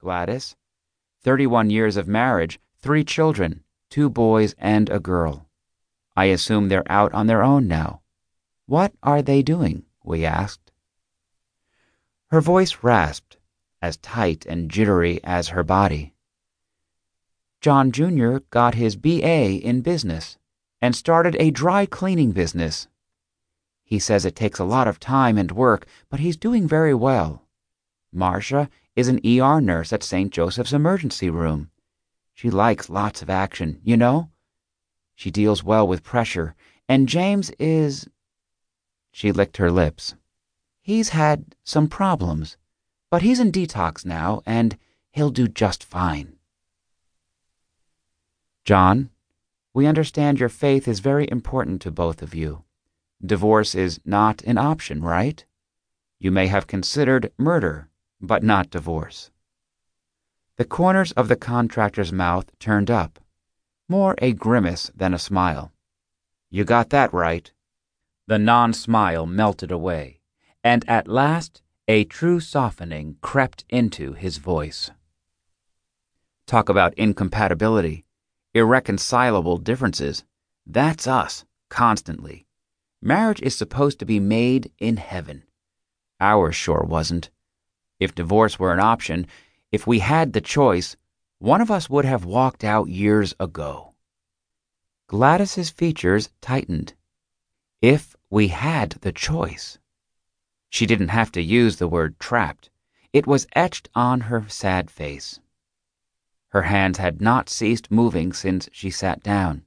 Gladys. 31 years of marriage, three children, two boys and a girl. I assume they're out on their own now. What are they doing? we asked. Her voice rasped, as tight and jittery as her body. John Jr. got his BA in business and started a dry cleaning business. He says it takes a lot of time and work, but he's doing very well. Marcia is an ER nurse at St. Joseph's Emergency Room. She likes lots of action, you know? She deals well with pressure, and James is. She licked her lips. He's had some problems, but he's in detox now, and he'll do just fine. John, we understand your faith is very important to both of you. Divorce is not an option, right? You may have considered murder, but not divorce. The corners of the contractor's mouth turned up, more a grimace than a smile. You got that right. The non smile melted away, and at last a true softening crept into his voice. Talk about incompatibility, irreconcilable differences. That's us, constantly. Marriage is supposed to be made in heaven. Ours sure wasn't. If divorce were an option, if we had the choice, one of us would have walked out years ago. Gladys's features tightened. If we had the choice. She didn't have to use the word trapped. It was etched on her sad face. Her hands had not ceased moving since she sat down.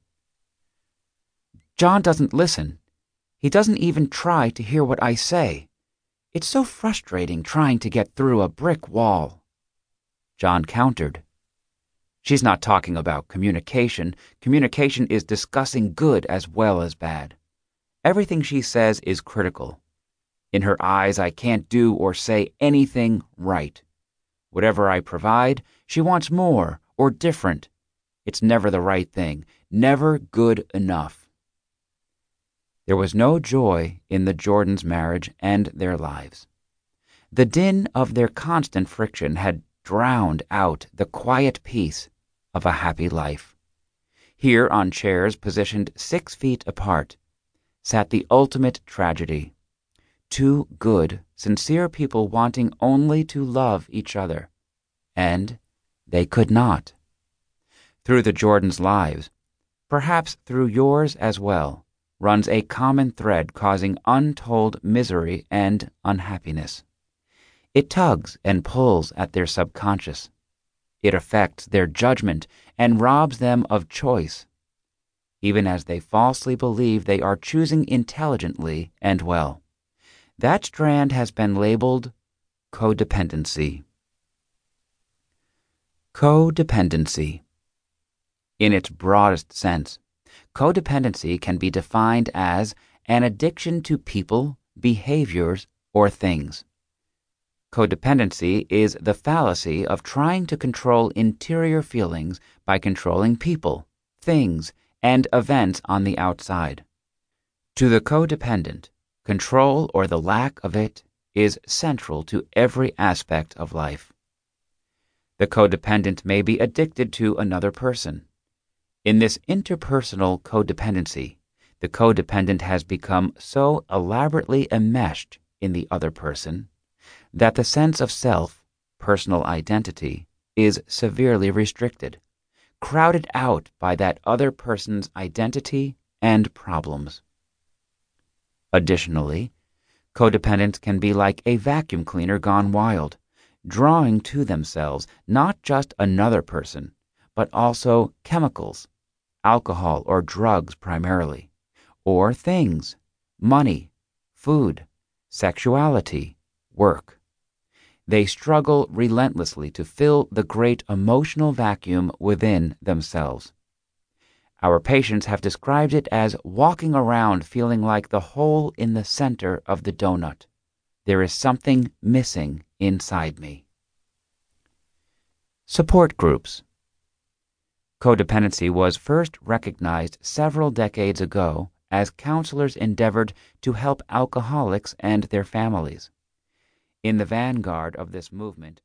John doesn't listen. He doesn't even try to hear what I say. It's so frustrating trying to get through a brick wall. John countered. She's not talking about communication. Communication is discussing good as well as bad. Everything she says is critical. In her eyes, I can't do or say anything right. Whatever I provide, she wants more or different. It's never the right thing, never good enough. There was no joy in the Jordans' marriage and their lives. The din of their constant friction had drowned out the quiet peace of a happy life. Here, on chairs positioned six feet apart, sat the ultimate tragedy. Two good, sincere people wanting only to love each other. And they could not. Through the Jordans' lives, perhaps through yours as well, runs a common thread causing untold misery and unhappiness. It tugs and pulls at their subconscious. It affects their judgment and robs them of choice, even as they falsely believe they are choosing intelligently and well. That strand has been labeled codependency. Codependency. In its broadest sense, Codependency can be defined as an addiction to people, behaviors, or things. Codependency is the fallacy of trying to control interior feelings by controlling people, things, and events on the outside. To the codependent, control or the lack of it is central to every aspect of life. The codependent may be addicted to another person in this interpersonal codependency, the codependent has become so elaborately enmeshed in the other person that the sense of self, personal identity, is severely restricted, crowded out by that other person's identity and problems. Additionally, codependents can be like a vacuum cleaner gone wild, drawing to themselves not just another person, but also chemicals alcohol or drugs primarily, or things, money, food, sexuality, work. They struggle relentlessly to fill the great emotional vacuum within themselves. Our patients have described it as walking around feeling like the hole in the center of the donut. There is something missing inside me. Support groups. Codependency was first recognized several decades ago as counselors endeavored to help alcoholics and their families. In the vanguard of this movement